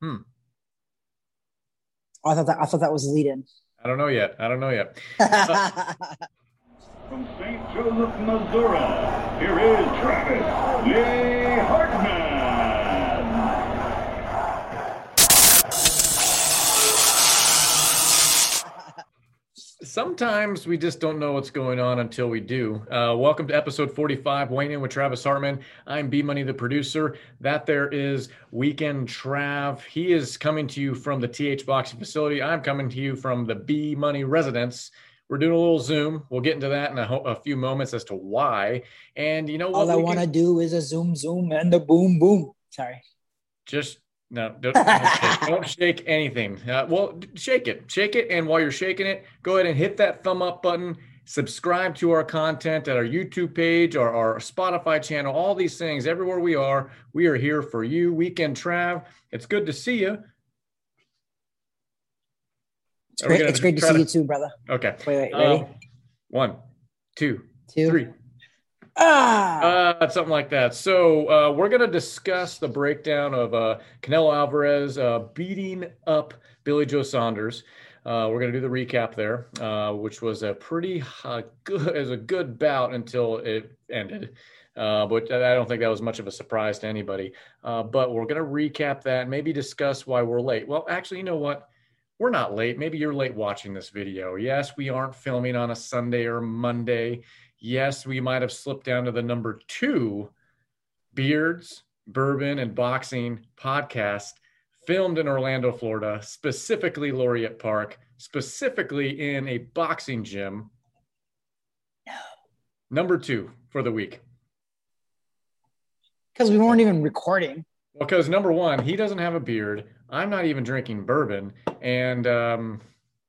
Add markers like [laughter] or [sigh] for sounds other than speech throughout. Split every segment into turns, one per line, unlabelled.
Hmm.
Oh, I thought that I thought that was the lead in.
I don't know yet. I don't know yet. [laughs]
From St. Joseph, Missouri, here is Travis Lee Hartman.
Sometimes we just don't know what's going on until we do. Uh, welcome to episode 45, Weighing In with Travis Hartman. I'm B Money, the producer. That there is Weekend Trav. He is coming to you from the TH Boxing facility. I'm coming to you from the B Money residence. We're doing a little Zoom. We'll get into that in a, ho- a few moments as to why. And you know what?
All I want to do is a zoom, zoom, and a boom, boom. Sorry.
just no don't, don't, shake, don't shake anything. Uh, well shake it. Shake it and while you're shaking it go ahead and hit that thumb up button. Subscribe to our content at our youtube page or our spotify channel. All these things everywhere we are we are here for you. Weekend trav. It's good to see you.
It's great. It's great to see
to-
you too, brother.
okay.
Wait, wait, ready?
Um, one two
Two.
three
Ah.
Uh, something like that. So uh, we're going to discuss the breakdown of uh, Canelo Alvarez uh, beating up Billy Joe Saunders. Uh, we're going to do the recap there, uh, which was a pretty good, as a good bout until it ended. But I don't think that was much of a surprise to anybody. But we're going to recap that, maybe discuss why we're late. Well, actually, you know what? We're not late. Maybe you're late watching this video. Yes, we aren't filming on a Sunday or Monday yes, we might have slipped down to the number two beards, bourbon, and boxing podcast filmed in Orlando, Florida, specifically Laureate Park, specifically in a boxing gym.
No.
Number two for the week.
Because we weren't even recording.
Because number one, he doesn't have a beard. I'm not even drinking bourbon. And, um,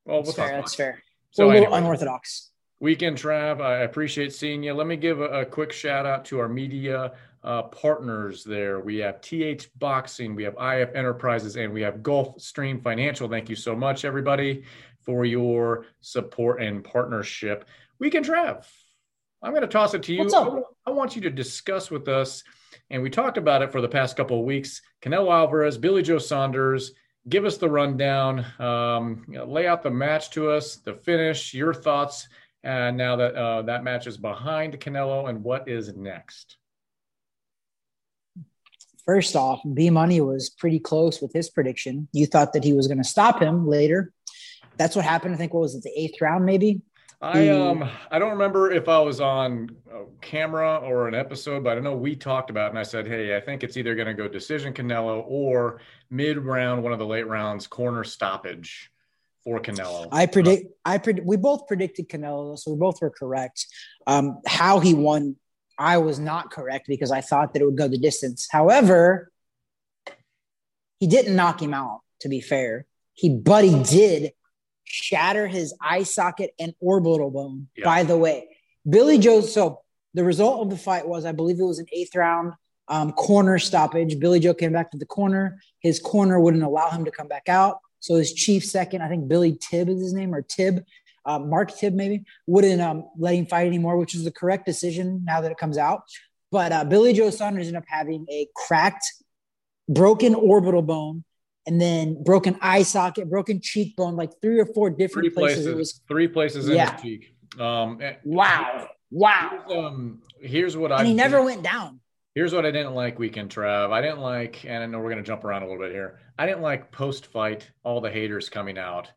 well, we'll
That's fair. That's fair.
So
We're a little
anyway.
unorthodox.
Weekend Trav, I appreciate seeing you. Let me give a, a quick shout out to our media uh, partners there. We have TH Boxing, we have IF Enterprises, and we have Gulfstream Financial. Thank you so much, everybody, for your support and partnership. Weekend Trav, I'm going to toss it to you. I, I want you to discuss with us, and we talked about it for the past couple of weeks Canelo Alvarez, Billy Joe Saunders. Give us the rundown, um, you know, lay out the match to us, the finish, your thoughts and now that uh, that match is behind Canelo, and what is next?
First off, B Money was pretty close with his prediction. You thought that he was going to stop him later. That's what happened. I think what was it, the eighth round, maybe?
I um I don't remember if I was on uh, camera or an episode, but I know we talked about, it and I said, hey, I think it's either going to go decision Canelo or mid round, one of the late rounds, corner stoppage for Canelo.
I predict. I predict. We both predicted Canelo, so we both were correct. Um, how he won, I was not correct because I thought that it would go the distance. However, he didn't knock him out. To be fair, he but he did shatter his eye socket and orbital bone.
Yeah.
By the way, Billy Joe. So the result of the fight was, I believe it was an eighth round um, corner stoppage. Billy Joe came back to the corner. His corner wouldn't allow him to come back out. So his chief second, I think Billy Tibb is his name, or Tibb, uh, Mark Tibb maybe, wouldn't um, let him fight anymore, which is the correct decision now that it comes out. But uh, Billy Joe Saunders ended up having a cracked, broken orbital bone, and then broken eye socket, broken cheekbone, like three or four different
three
places.
places,
It was
three places in
Yeah.
his cheek. Um,
wow, wow,
here's, um, here's what I
and he never went down.
Here's what I didn't like weekend Trav. I didn't like, and I know we're gonna jump around a little bit here. I didn't like post fight all the haters coming out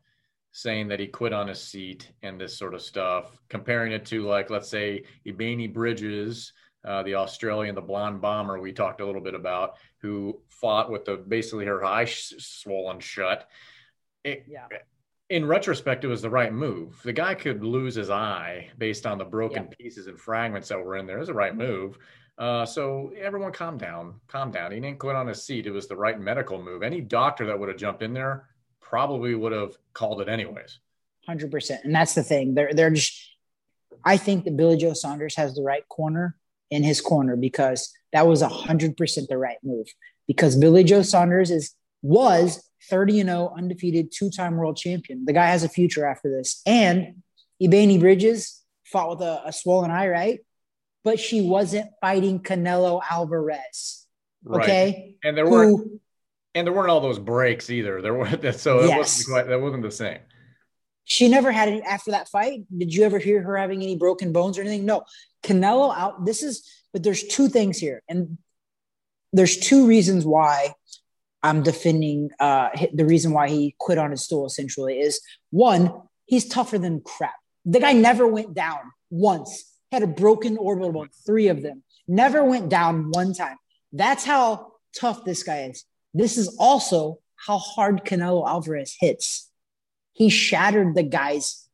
saying that he quit on his seat and this sort of stuff, comparing it to like let's say Ebony Bridges, uh, the Australian, the blonde bomber we talked a little bit about, who fought with the basically her eye sh- swollen shut. It,
Yeah.
in retrospect, it was the right move. The guy could lose his eye based on the broken pieces and fragments that were in there. It was the right move. Uh, so everyone calm down, calm down. He didn't quit on his seat. It was the right medical move. Any doctor that would have jumped in there probably would have called it anyways.
Hundred percent, and that's the thing. They're they're just. I think that Billy Joe Saunders has the right corner in his corner because that was hundred percent the right move. Because Billy Joe Saunders is was thirty and zero, undefeated, two time world champion. The guy has a future after this. And Ebony Bridges fought with a, a swollen eye, right? But she wasn't fighting Canelo Alvarez.
Right.
Okay,
And there were
who
And there weren't all those breaks either. There were [laughs] so that
Yes.
wasn't quite that wasn't the same.
She never had any after that fight. Did you ever hear her having any broken bones or anything? No. Canelo out. This is, but there's two things here, and there's two reasons why I'm defending. Uh, the reason why he quit on his stool essentially is one, he's tougher than crap. The guy never went down once. Had a broken orbital bone, three of them. Never went down one time. That's how tough this guy is. This is also how hard Canelo Alvarez hits. He shattered the guy's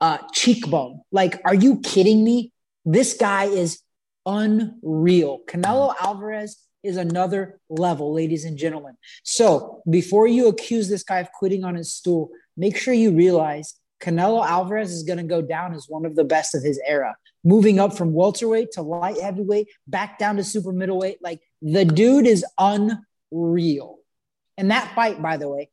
uh, cheekbone. Like, are you kidding me? This guy is unreal. Canelo Alvarez is another level, ladies and gentlemen. So before you accuse this guy of quitting on his stool, make sure you realize Canelo Alvarez is going to go down as one of the best of his era, moving up from welterweight to light heavyweight, back down to super middleweight. Like the dude is unreal. And that fight, by the way,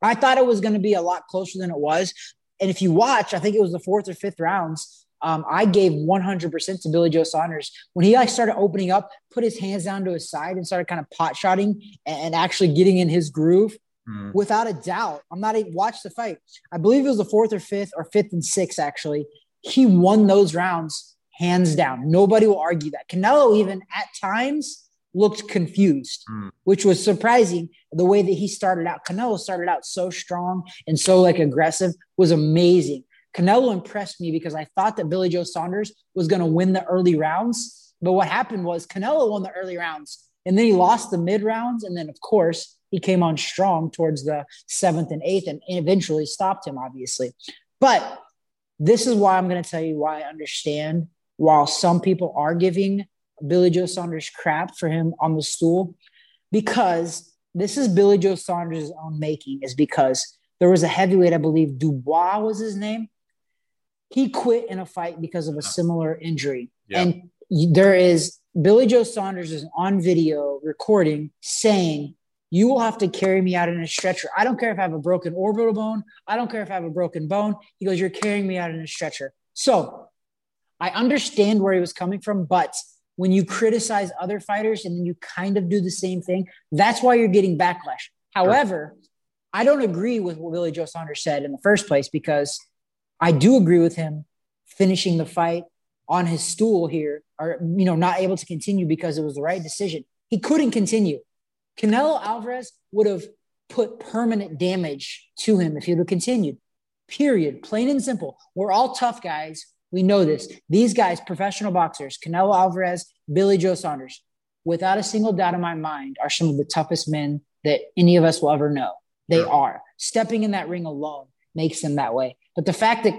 I thought it was going to be a lot closer than it was. And if you watch, I think it was the fourth or fifth rounds. Um, I gave 100% to Billy Joe Saunders when he like started opening up, put his hands down to his side and started kind of pot shotting and, and actually getting in his groove.
Mm.
Without a doubt, I'm not even watch the fight. I believe it was the fourth or fifth or fifth and sixth. Actually, he won those rounds hands down. Nobody will argue that. Canelo even at times looked confused,
Mm.
which was surprising. The way that he started out, Canelo started out so strong and so like aggressive was amazing. Canelo impressed me because I thought that Billy Joe Saunders was going to win the early rounds, but what happened was Canelo won the early rounds and then he lost the mid rounds, and then of course he came on strong towards the seventh and eighth, and eventually stopped him, obviously. But this is why I'm going to tell you why I understand while some people are giving Billy Joe Saunders crap for him on the stool, because this is Billy Joe Saunders' own making, is because there was a heavyweight, I believe Dubois was his name. He quit in a fight because of a similar injury.
Yeah.
And there is Billy Joe Saunders is on video recording saying, You will have to carry me out in a stretcher. I don't care if I have a broken orbital bone. I don't care if I have a broken bone. He goes, You're carrying me out in a stretcher. So I understand where he was coming from, but when you criticize other fighters and then you kind of do the same thing, that's why you're getting backlash. However, I don't agree with what Billy Joe Saunders said in the first place because I do agree with him finishing the fight on his stool here, or you know, not able to continue because it was the right decision. He couldn't continue. Canelo Alvarez would have put permanent damage to him if he would have continued. Period. Plain and simple. We're all tough guys. We know this. These guys, professional boxers, Canelo Alvarez, Billy Joe Saunders, without a single doubt in my mind, are some of the toughest men that any of us will ever know. They are. Stepping in that ring alone makes them that way. But the fact that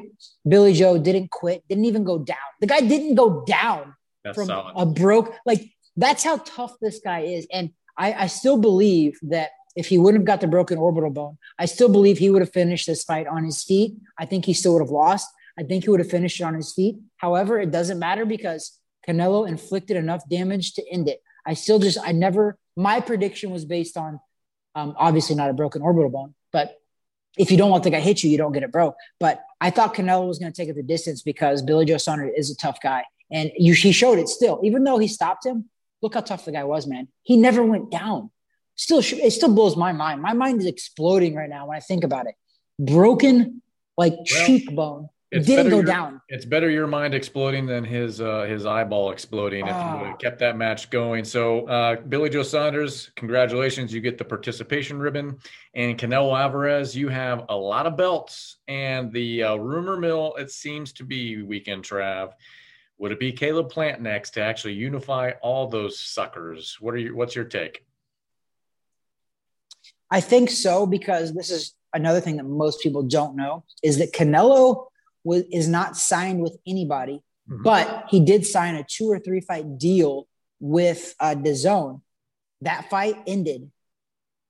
Billy Joe didn't quit, didn't even go down. The guy didn't go down
That's
from
solid.
a broke like that's how tough this guy is and I, I still believe that if he wouldn't have got the broken orbital bone i still believe he would have finished this fight on his feet. I think he still would have lost. I think he would have finished it on his feet. However it doesn't matter because canelo inflicted enough damage to end it. I still just i never my prediction was based on um, obviously not a broken orbital bone but if you don't let the guy hit you you don't get it broke. But i thought canelo was going to take it the distance because billy joe saunders is a tough guy. And you, he showed it still. Even though he stopped him, look how tough the guy was, man. He never went down. Still, it still blows my mind. My mind is exploding right now when I think about it. Broken, like cheekbone,
it's
didn't go
your-
down.
It's better your mind exploding than his uh, his eyeball exploding if you would
Ah.
have kept that match going. So, uh, Billy Joe Saunders, congratulations! You get the participation ribbon, and Canelo Alvarez, you have a lot of belts. And the uh, rumor mill, it seems to be weekend Trav. Would it be Caleb Plant next to actually unify all those suckers? What are your What's your take?
I think so because this is another thing that most people don't know is that Canelo was, is not signed with anybody,
Mhm.
but he did sign a two or three fight deal with uh, DAZN. That fight ended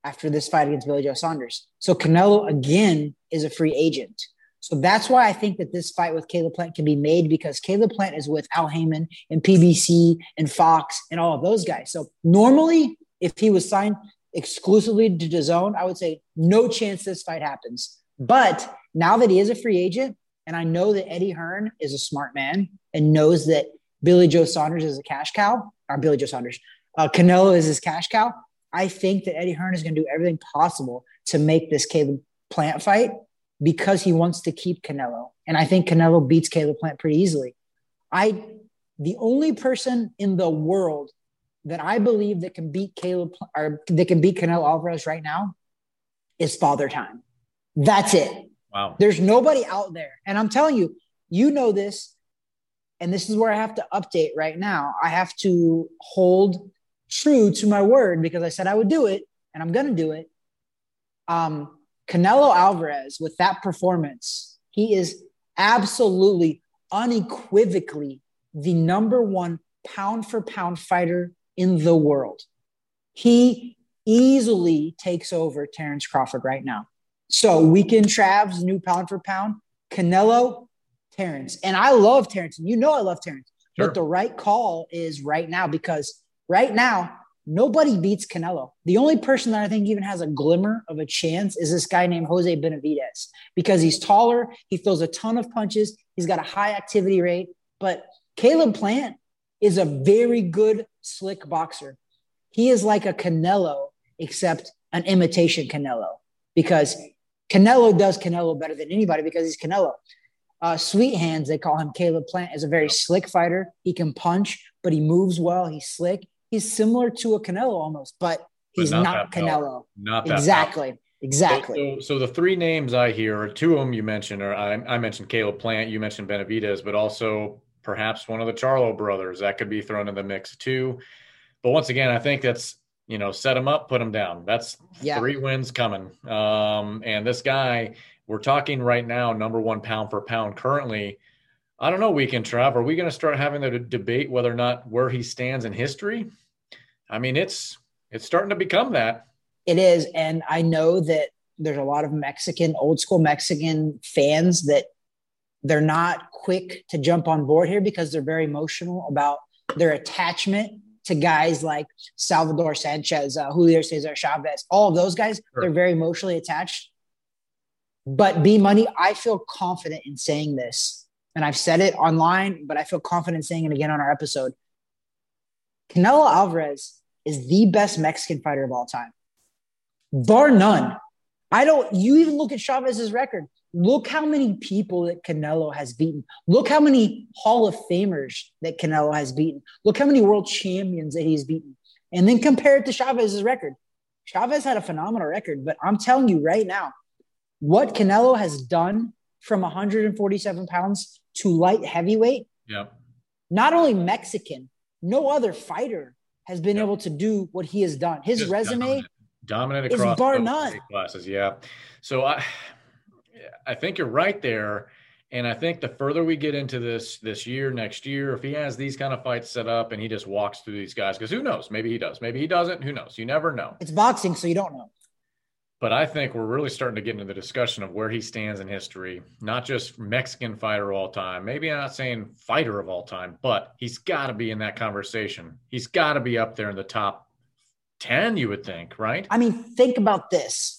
after this fight against Billy Joe Saunders. So Canelo again is a free agent. So that's why I think that this fight with Caleb Plant can be made because Caleb Plant is with Al Haymon and PBC and Fox and all of those guys. So normally, if he was signed exclusively to DAZN, I would say no chance this fight happens. But now that he is a free agent, and I know that Eddie Hearn is a smart man and knows that Billy Joe Saunders is a cash cow, or Billy Joe Saunders, uh, Canelo is his cash cow. I think that Eddie Hearn is going to do everything possible to make this Caleb Plant fight because he wants to keep Canelo. And I think Canelo beats Caleb Plant pretty easily. I, the only person in the world that I believe that can beat Caleb or that can beat Canelo Alvarez right now is Father Time. That's it.
Wow.
There's nobody out there. And I'm telling you, you know this. And this is where I have to update right now. I have to hold true to my word because I said I would do it and I'm going to do it. Um, Canelo Alvarez, with that performance, he is absolutely, unequivocally the number one pound for pound fighter in the world. He easily takes over Terrence Crawford right now. So weekend Trav's new pound for pound, Canelo, Terrence. And I love Terrence. And you know I love Terrence. Sure. But the right call is right now because right now, nobody beats Canelo. The only person that I think even has a glimmer of a chance is this guy named Jose Benavidez because he's taller, he throws a ton of punches, he's got a high activity rate. But Caleb Plant is a very good slick boxer. He is like a Canelo, except an imitation Canelo, because Canelo does Canelo better than anybody because he's Canelo. Uh, Sweet Hands, they call him Caleb Plant, is a very slick fighter. He can punch, but he moves well. He's slick. He's similar to a Canelo almost, but he's but not, not Canelo.
Not
that exactly. Power. Exactly.
So, so, so, the three names I hear, or two of them you mentioned, or I, I mentioned Caleb Plant, you mentioned Benavidez, but also perhaps one of the Charlo brothers that could be thrown in the mix too. But once again, I think that's you know set them up, put them down. That's yeah. three wins coming. Um, and this guy, we're talking right now, number one pound for pound currently. I don't know, weekend Trav. Are we going to start having the debate whether or not where he stands in history? I mean, it's it's starting to become that.
It is, and I know that there's a lot of Mexican, old school Mexican fans that they're not quick to jump on board here because they're very emotional about their attachment to guys like Salvador Sanchez, uh, Julio Cesar Chavez, all of those guys. Sure. They're very emotionally attached. But B Money, I feel confident in saying this. And I've said it online, but I feel confident saying it again on our episode. Canelo Alvarez is the best Mexican fighter of all time, bar none. I don't, you even look at Chavez's record. Look how many people that Canelo has beaten. Look how many Hall of Famers that Canelo has beaten. Look how many world champions that he's beaten. And then compare it to Chavez's record. Chavez had a phenomenal record, but I'm telling you right now, what Canelo has done from 147 pounds to light heavyweight,
yeah.
not only Mexican, no other fighter has been able to do what he has done. His Just resume dominant,
dominant across
is bar none
classes. Yeah. So I, I think you're right there. And I think the further we get into this this year, next year, if he has these kind of fights set up and he just walks through these guys, because who knows? Maybe he does. Maybe he doesn't. Who knows? You never know.
It's boxing, so you don't know.
But I think we're really starting to get into the discussion of where he stands in history, not just Mexican fighter of all time. Maybe I'm not saying fighter of all time, but he's got to be in that conversation. He's got to be up there in the top 10, you would think, right?
I mean, think about this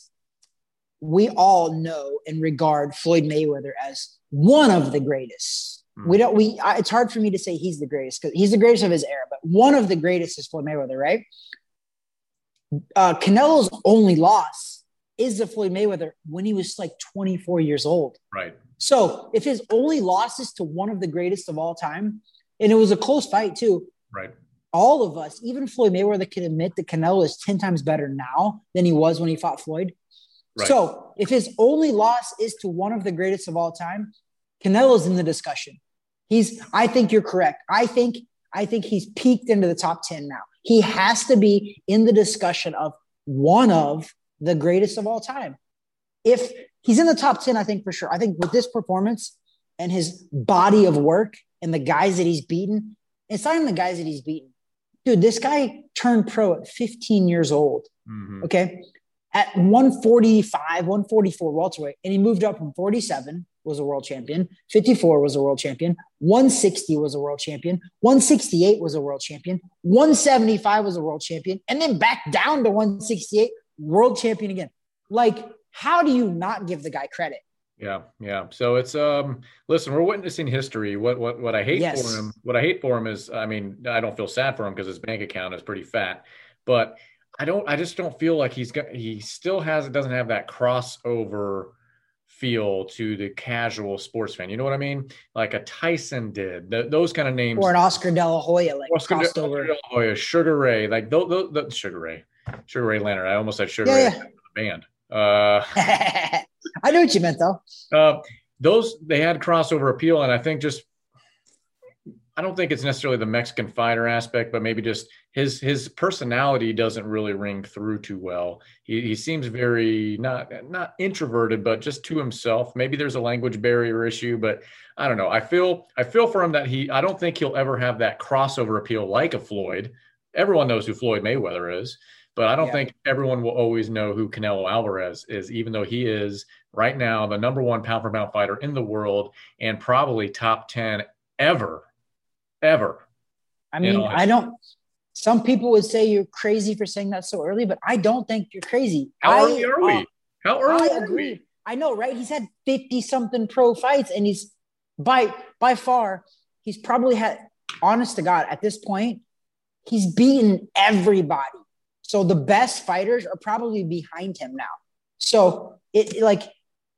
we all know and regard Floyd Mayweather as one of the greatest. Mm. We don't. We. I, it's hard for me to say he's the greatest because he's the greatest of his era, but one of the greatest is Floyd Mayweather, right? Uh, Canelo's only loss is the Floyd Mayweather when he was like 24 years old.
Right.
So if his only loss is to one of the greatest of all time, and it was a close fight too.
Right.
All of us, even Floyd Mayweather, can admit that Canelo is 10 times better now than he was when he fought Floyd. Right. So if his only loss is to one of the greatest of all time, Canelo's in the discussion. He's, I think you're correct. I think, I think he's peaked into the top 10 now. He has to be in the discussion of one of the greatest of all time. If he's in the top 10, I think for sure. I think with this performance and his body of work and the guys that he's beaten, it's not even the guys that he's beaten. Dude, this guy turned pro at 15 years old. Mm-hmm. Okay at 145, 144 welterweight, and he moved up from 47 was a world champion, 54 was a world champion, 160 was a world champion, 168 was a world champion, 175 was a world champion, and then back down to 168, world champion again. Like, how do you not give the guy credit?
Yeah, yeah. So it's um listen, we're witnessing history. What what what I hate yes. for him, what I hate for him is I mean, I don't feel sad for him because his bank account is pretty fat, but I don't. I just don't feel like he's got. He still has. It doesn't have that crossover feel to the casual sports fan. You know what I mean? Like a Tyson did. The, those kind of names.
Or an Oscar De La Hoya, like
Oscar De. Oscar De La Hoya, Sugar Ray, like those, those, Sugar Ray, Sugar Ray Leonard. I almost said Sugar
Yeah,
Ray
yeah.
the band. Uh, [laughs]
I knew what you meant though.
uh, those they had crossover appeal, and I think just I don't think it's necessarily the Mexican fighter aspect, but maybe just his his personality doesn't really ring through too well. He he seems very not not introverted, but just to himself. Maybe there's a language barrier issue, but I don't know. I feel I feel for him that he I don't think he'll ever have that crossover appeal like a Floyd. Everyone knows who Floyd Mayweather is, but I don't
Yeah.
think everyone will always know who Canelo Alvarez is, even though he is right now the number one pound for pound fighter in the world and probably top 10 ever, ever.
I mean, I don't. Some people would say you're crazy for saying that so early, but I don't think you're crazy.
How
I,
early are we?
uh,
How early
I
are
agree.
we?
I know, right? He's had 50 something pro fights and he's by by far, he's probably had honest to God, at this point, he's beaten everybody. So the best fighters are probably behind him now. So it like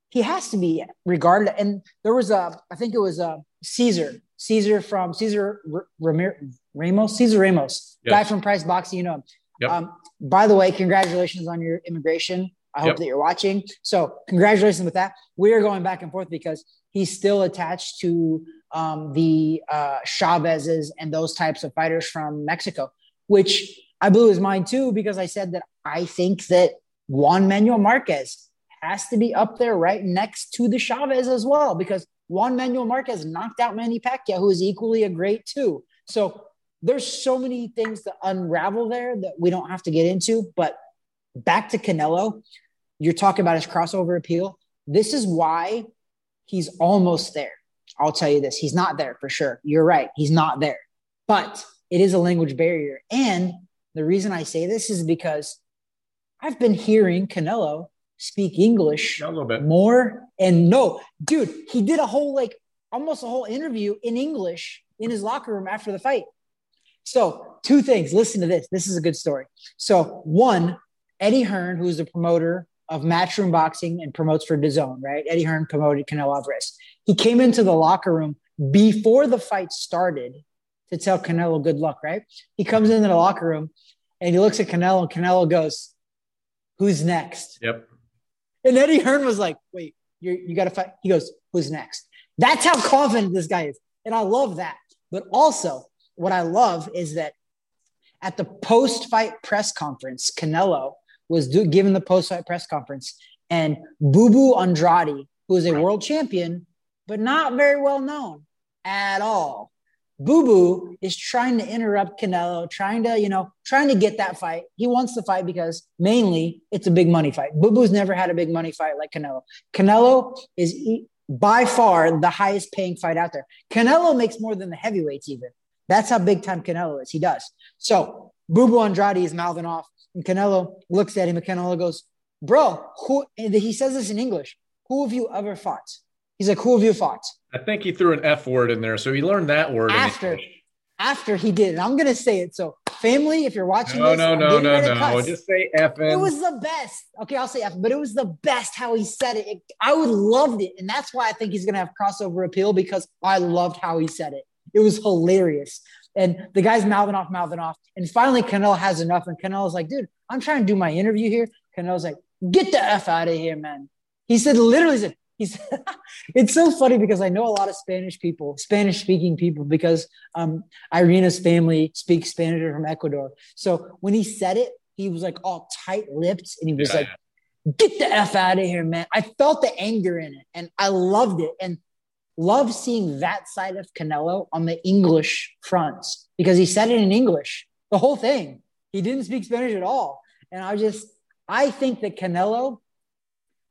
he has to be regarded. And there was a, I think it was a Caesar, Caesar from Caesar R- Ramir, Ramos, Caesar Ramos,
Yes.
guy from Price Boxing. You know him.
Yep.
Um, by the way, congratulations on your immigration. I hope
Yep.
that you're watching. So congratulations with that. We are going back and forth because he's still attached to um, the uh, Chavez's and those types of fighters from Mexico, which I blew his mind too because I said that I think that Juan Manuel Marquez has to be up there right next to the Chavez as well because Juan Manuel Marquez knocked out Manny Pacquiao, who is equally a great too. So there's so many things to unravel there that we don't have to get into. But back to Canelo, you're talking about his crossover appeal. This is why he's almost there. I'll tell you this he's not there for sure. You're right. He's not there. But it is a language barrier. And the reason I say this is because I've been hearing Canelo speak English
A little bit.
more and no, dude, he did a whole like almost a whole interview in English in his locker room after the fight. So, two things. Listen to this. This is a good story. So, one, Eddie Hearn, who is the promoter of Matchroom Boxing and promotes for DAZN, right? Eddie Hearn promoted Canelo Alvarez. He came into the locker room before the fight started to tell Canelo good luck, right? He comes into the locker room and he looks at Canelo, and Canelo goes, "Who's next?"
Yep.
And Eddie Hearn was like, wait, you're, you got to fight. He goes, who's next? That's how confident this guy is. And I love that. But also, what I love is that at the post fight press conference, Canelo was do, given the post fight press conference, and Boo Boo Andrade, who is a world champion, but not very well known at all. Boo Boo is trying to interrupt Canelo, trying to, you know, trying to get that fight. He wants the fight because mainly it's a big money fight. Boo Boo's never had a big money fight like Canelo. Canelo is by far the highest paying fight out there. Canelo makes more than the heavyweights, even. That's how big time Canelo is. He does. So Boo Boo Andrade is mouthing off, and Canelo looks at him, and Canelo goes, Bro, who, he says this in English, who have you ever fought? He's like, Who have you fought?
I think he threw an F word in there, so he learned that word.
After after he did it. I'm gonna say it. So, family, if you're watching
No,
this,
no,
I'm
no, no, no.
cuss.
Just say effing.
It was the best. Okay, I'll say F, but it was the best how he said it. It- I would loved it, and that's why I think he's gonna have crossover appeal because I loved how he said it. It was hilarious, and the guy's mouthing off, mouthing off, and finally Canelo has enough, and Canelo's like, "Dude, I'm trying to do my interview here." Canelo's like, "Get the f out of here, man." He said, literally said. He said, [laughs] it's so funny because I know a lot of Spanish people, Spanish speaking people, because um, Irina's family speaks Spanish from Ecuador. So when he said it, he was like all tight lipped and he was
Yeah,
like, get the F out of here, man. I felt the anger in it and I loved it. And love seeing that side of Canelo on the English fronts because he said it in English, the whole thing. He didn't speak Spanish at all. And I just, I think that Canelo,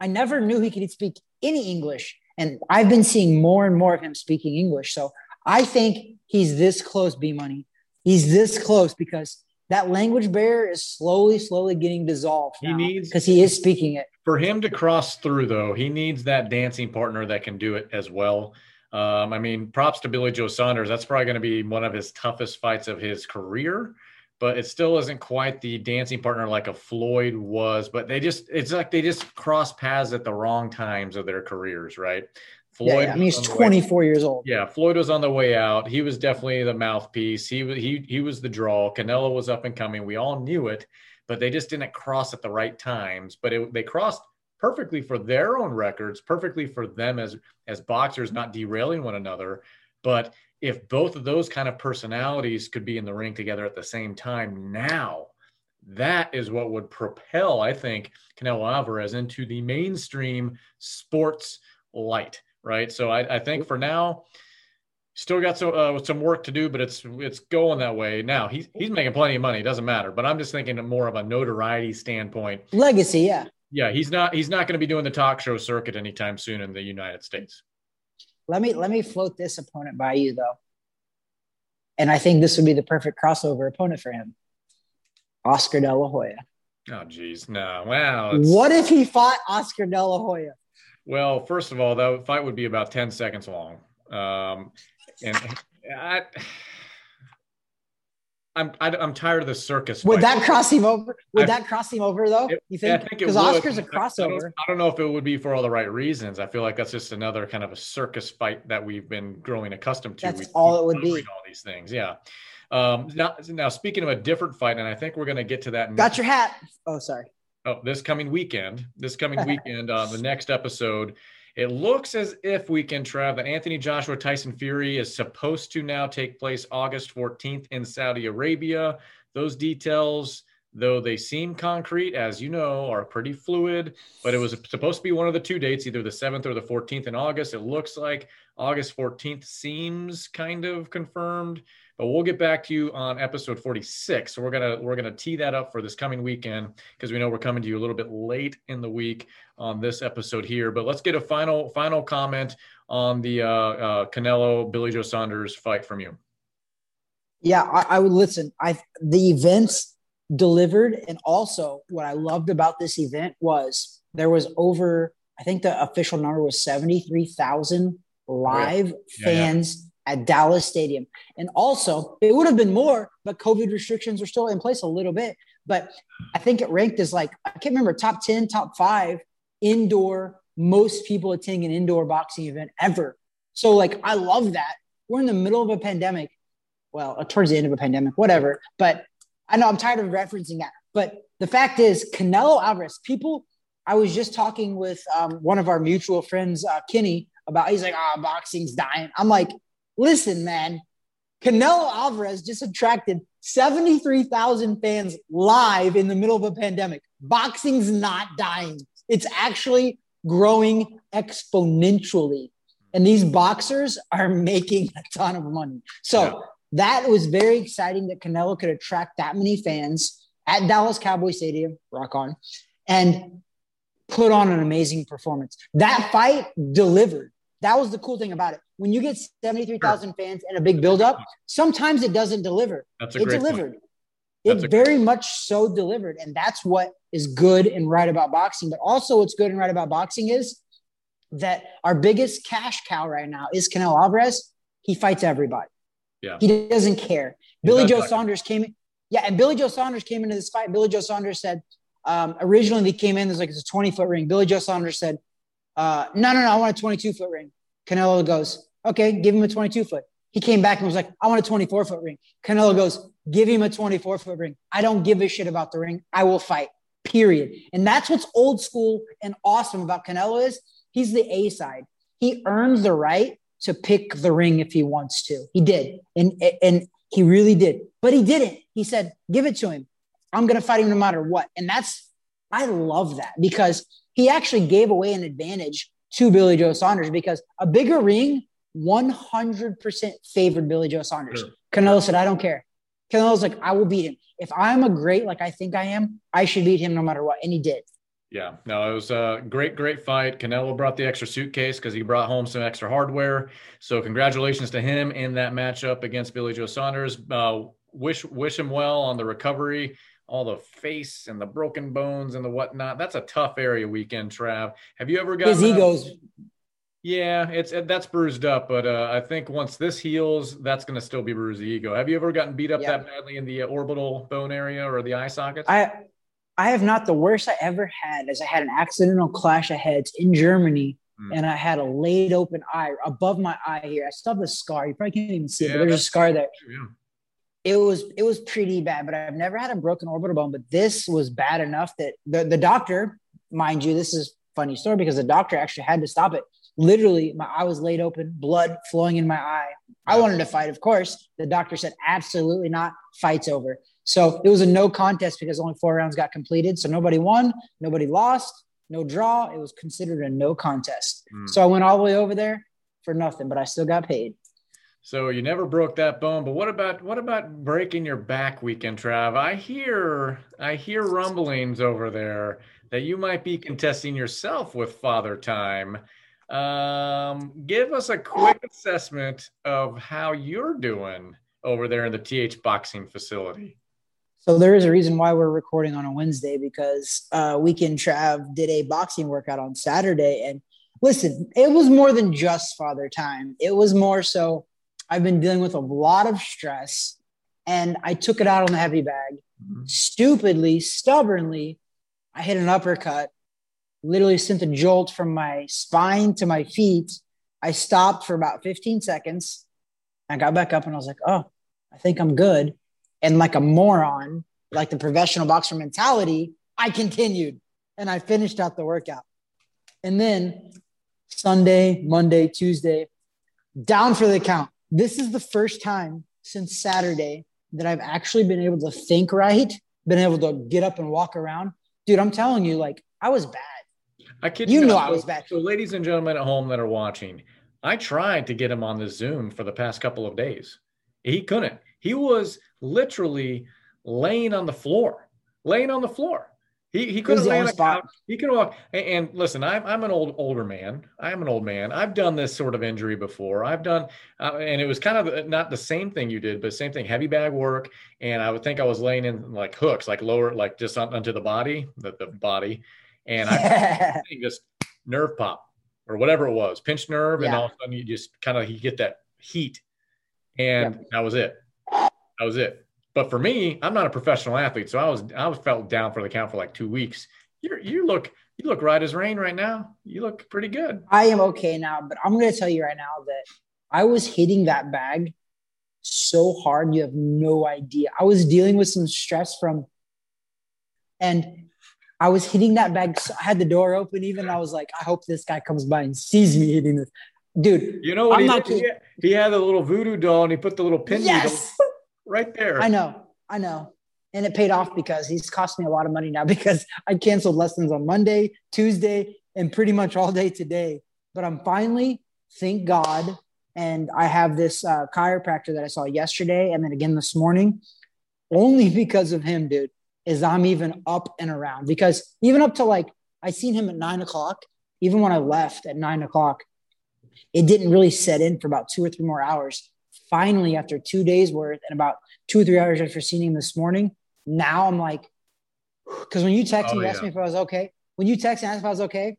I never knew he could speak any English. And I've been seeing more and more of him speaking English. So I think he's this close, B Money. He's this close because that language barrier is slowly, slowly getting dissolved.
He needs-
because he is speaking it.
For him to cross through, though, he needs that dancing partner that can do it as well. Um, I mean, props to Billy Joe Saunders. That's probably going to be one of his toughest fights of his career. But it still isn't quite the dancing partner like a Floyd was. But they just, it's like they just cross paths at the wrong times of their careers, right?
Floyd. Yeah, yeah. I mean, he's 24 way, years old.
Yeah, Floyd was on the way out. He was definitely the mouthpiece. He was he he was the draw. Canelo was up and coming. We all knew it, but they just didn't cross at the right times. But it, they crossed perfectly for their own records, perfectly for them as as boxers, not derailing one another. But if both of those kind of personalities could be in the ring together at the same time now, that is what would propel, I think, Canelo Alvarez into the mainstream sports light right? So I, I think for now, still got some uh, some work to do, but it's it's going that way. Now he's he's making plenty of money. It doesn't matter. But I'm just thinking more of a notoriety standpoint.
Legacy, yeah.
Yeah, he's not he's not going to be doing the talk show circuit anytime soon in the United States.
Let me let me float this opponent by you though. And I think this would be the perfect crossover opponent for him. Oscar De La Hoya.
Oh geez, no. Wow.
What if he fought Oscar De La Hoya?
Well, first of all, that fight would be about 10 seconds long. Um, and I, I'm I, am i am tired of the circus.
Would fight. that cross him over? Would I, that cross him over though?
It, you think? Because Oscar's a crossover. I don't, I don't, know if it would be for all the right reasons. I feel like that's just another kind of a circus fight that we've been growing accustomed to.
That's we, all it would be.
All these things, yeah. Um, now, now speaking of a different fight, and I think we're going to get to that.
Got your hat. Oh, sorry.
Oh, this coming weekend. This coming [laughs] weekend on uh, the next episode. It looks as if weekend Trav Anthony Joshua Tyson Fury is supposed to now take place August 14th in Saudi Arabia. Those details, though they seem concrete, as you know, are pretty fluid. But it was supposed to be one of the two dates, either the 7th or the 14th in August. It looks like August 14th seems kind of confirmed. But we'll get back to you on episode 46. So we're gonna we're gonna tee that up for this coming weekend because we know we're coming to you a little bit late in the week on this episode here. But let's get a final final comment on the uh, uh, Canelo Billy Joe Saunders fight from you.
Yeah, I, I would listen. I the events delivered, and also what I loved about this event was there was over. I think the official number was seventy three thousand live yeah. fans. Yeah at Dallas Stadium. And also, it would have been more, but COVID restrictions are still in place a little bit. But I think it ranked as like, I can't remember, top 10, top five indoor, most people attending an indoor boxing event ever. So, like, I love that. We're in the middle of a pandemic. Well, uh, towards the end of a pandemic, whatever. But I know I'm tired of referencing that. But the fact is, Canelo Alvarez, people, I was just talking with um, one of our mutual friends, uh, Kenny, about, he's like, ah, oh, boxing's dying. I'm like, listen, man, Canelo Alvarez just attracted 73,000 fans live in the middle of a pandemic. Boxing's not dying, it's actually growing exponentially. And these boxers are [laughs] making a ton of money. So yeah. that was very exciting that Canelo could attract that many fans at Dallas Cowboy Stadium, rock on, and put on an amazing performance. That fight delivered. That was the cool thing about it. When you get 73,000 sure. fans and a big buildup, sometimes it doesn't deliver.
That's a it
delivered.
Point.
It very much so delivered. And that's what is good and right about boxing. But also, what's good and right about boxing is that our biggest cash cow right now is Canelo Alvarez. He fights everybody.
Yeah.
He doesn't care. He Billy Joe Saunders came in. Yeah. And Billy Joe Saunders came into this fight. Billy Joe Saunders said, um, originally he came in, there's like it's a 20 foot ring. Billy Joe Saunders said, uh, no, no, no, I want a 22 foot ring. Canelo goes, okay, give him a 22 foot. He came back and was like, I want a 24 foot ring. Canelo goes, give him a 24 foot ring. I don't give a shit about the ring. I will fight, period. And that's what's old school and awesome about Canelo is he's the A side. He earns the right to pick the ring if he wants to. He did. And, and he really did. But he didn't. He said, give it to him. I'm going to fight him no matter what. And that's, I love that because he actually gave away an advantage to Billy Joe Saunders because a bigger ring 100% favored Billy Joe Saunders. Sure. Canelo said, I don't care. Canelo's like, I will beat him. If I'm a great like I think I am, I should beat him no matter what. And he did.
Yeah, no, it was a great, great fight. Canelo brought the extra suitcase because he brought home some extra hardware. So congratulations to him in that matchup against Billy Joe Saunders. Uh, wish wish him well on the recovery all the face and the broken bones and the whatnot. That's a tough area weekend, Trav. Have you ever got
his ego's
Yeah, it's that's bruised up, but uh, I think once this heals, that's going to still be bruised ego. Have you ever gotten beat up
Yeah.
that badly in the uh, orbital bone area or the eye sockets?
I I have not the worst I ever had is I had an accidental clash of heads in Germany
Hmm.
and I had a laid open eye above my eye here. I still have a scar. You probably can't even see it,
Yeah,
but there's a scar there.
Yeah.
It was it was pretty bad, but I've never had a broken orbital bone. But this was bad enough that the, the doctor, mind you, this is a funny story because the doctor actually had to stop it. Literally, my eye was laid open, blood flowing in my eye. I wanted to fight, of course. The doctor said, absolutely not. Fight's over. So it was a no contest because only four rounds got completed. So nobody won, nobody lost, no draw. It was considered a no contest.
Hmm.
So I went all the way over there for nothing, but I still got paid.
So you never broke that bone, but what about what about breaking your back weekend, Trav? I hear I hear rumblings over there that you might be contesting yourself with Father Time. Um, give us a quick assessment of how you're doing over there in the TH boxing facility.
So there is a reason why we're recording on a Wednesday because uh, Weekend Trav did a boxing workout on Saturday. And listen, it was more than just father time. It was more so I've been dealing with a lot of stress and I took it out on the heavy bag. Mm-hmm. Stupidly, stubbornly, I hit an uppercut, literally sent a jolt from my spine to my feet. I stopped for about 15 seconds. I got back up and I was like, oh, I think I'm good and like a moron, like the professional boxer mentality, I continued and I finished out the workout. And then Sunday, Monday, Tuesday, down for the count. This is the first time since Saturday that I've actually been able to think right, been able to get up and walk around. Dude, I'm telling you, like, I was bad.
I kid
You
you
know. I was bad.
So, ladies and gentlemen at home that are watching, I tried to get him on the Zoom for the past couple of days. He couldn't. He was literally laying on the floor, laying on the floor. He he couldn't
the
lay on a
spot.
couch. He could walk. And, and listen, I'm I'm an old older man. I'm an old man. I've done this sort of injury before. I've done, uh, and it was kind of not the same thing you did, but same thing, heavy bag work. And I would think I was laying in like hooks, like lower, like just on, onto the body, the, the body, and I [laughs] just nerve pop or whatever it was, pinched nerve, and all of a sudden you just kind of you get that heat, and that was it. That was it. But for me, I'm not a professional athlete, so I was I was felt down for the count for like two weeks. You you look you look right as rain right now. You look pretty good.
I am okay now, but I'm going to tell you right now that I was hitting that bag so hard, you have no idea. I was dealing with some stress from, and I was hitting that bag. so- I had the door open, even. I was like, I hope this guy comes by and sees me hitting this. Dude,
You know what
I'm
he
not?
He,
kidding.
he had a little voodoo doll and he put the little pin
yes,
right there.
I know, I know. And it paid off because he's cost me a lot of money now [laughs] because I canceled lessons on Monday, Tuesday, and pretty much all day today. But I'm finally, thank God, and I have this uh, chiropractor that I saw yesterday and then again this morning, only because of him, dude, is I'm even up and around. Because even up to like, I seen him at nine o'clock, even when I left at nine o'clock, it didn't really set in for about two or three more hours. Finally, after two days worth and about two or three hours after seeing him this morning, now I'm like, because when you text
Oh,
me, you asked me if I was okay. When you text and asked if I was okay,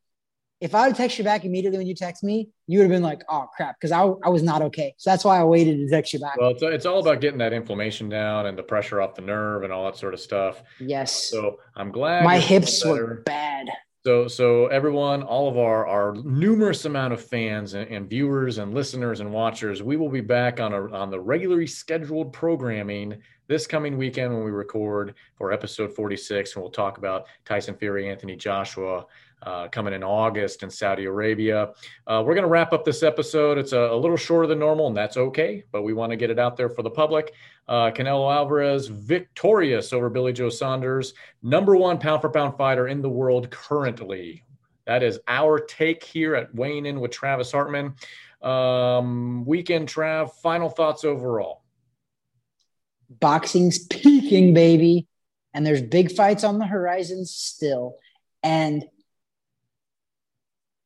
if I would text you back immediately when you text me, you would have been like, oh crap, because I, I was not okay. So that's why I waited to text you back.
Well, it's, it's all about getting that inflammation down and the pressure off the nerve and all that sort of stuff.
yes.
So I'm glad
My hips were bad.
So, so everyone, all of our our numerous amount of fans and, and viewers and listeners and watchers, we will be back on a on the regularly scheduled programming this coming weekend when we record for episode 46, and we'll talk about Tyson Fury, Anthony Joshua. Uh, coming in August in Saudi Arabia. Uh, we're going to wrap up this episode. It's a, a little shorter than normal, and that's okay, but we want to get it out there for the public. Uh, Canelo Alvarez victorious over Billy Joe Saunders number one pound for pound fighter in the world currently. That is our take here at Weighing In with Travis Hartman. Um, weekend Trav, final thoughts overall.
Boxing's peaking, baby. And there's big fights on the horizon still. And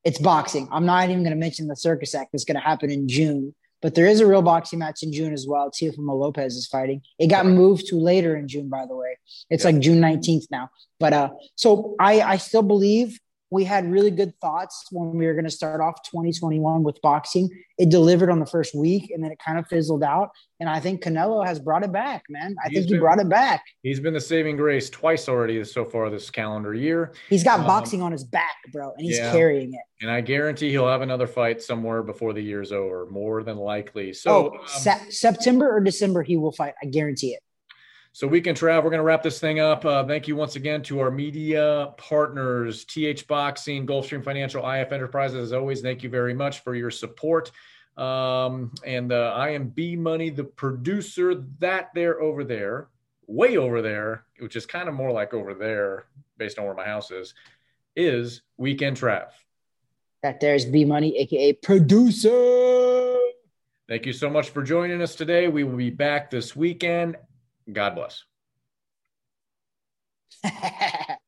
it's boxing. I'm not even going to mention the circus act that's going to happen in June, but there is a real boxing match in June as well. Teofimo Lopez is fighting. It got moved to later in June, by the way. It's
Yeah.
like June 19th now. But uh, so I I still believe we had really good thoughts when we were going to start off 2021 with boxing. It delivered on the first week and then it kind of fizzled out. And I think Canelo has brought it back, man. I
He's
think he
been-
brought it back.
He's been the saving grace twice already so far this calendar year.
He's got
Um,
boxing on his back, bro, and he's
yeah.
carrying it.
And I guarantee he'll have another fight somewhere before the year's over, more than likely. So,
oh,
um,
Se- September or December, he will fight. I guarantee it.
So Weekend Trav, we're going to wrap this thing up. Uh, thank you once again to our media partners, TH Boxing, Gulfstream Financial, IF Enterprises. As always, thank you very much for your support. Um, and uh, I am B Money, the producer. That there over there, way over there, which is kind of more like over there based on where my house is, is Weekend Trav.
That there's B Money, aka producer.
Thank you so much for joining us today. We will be back this weekend. God bless. [laughs]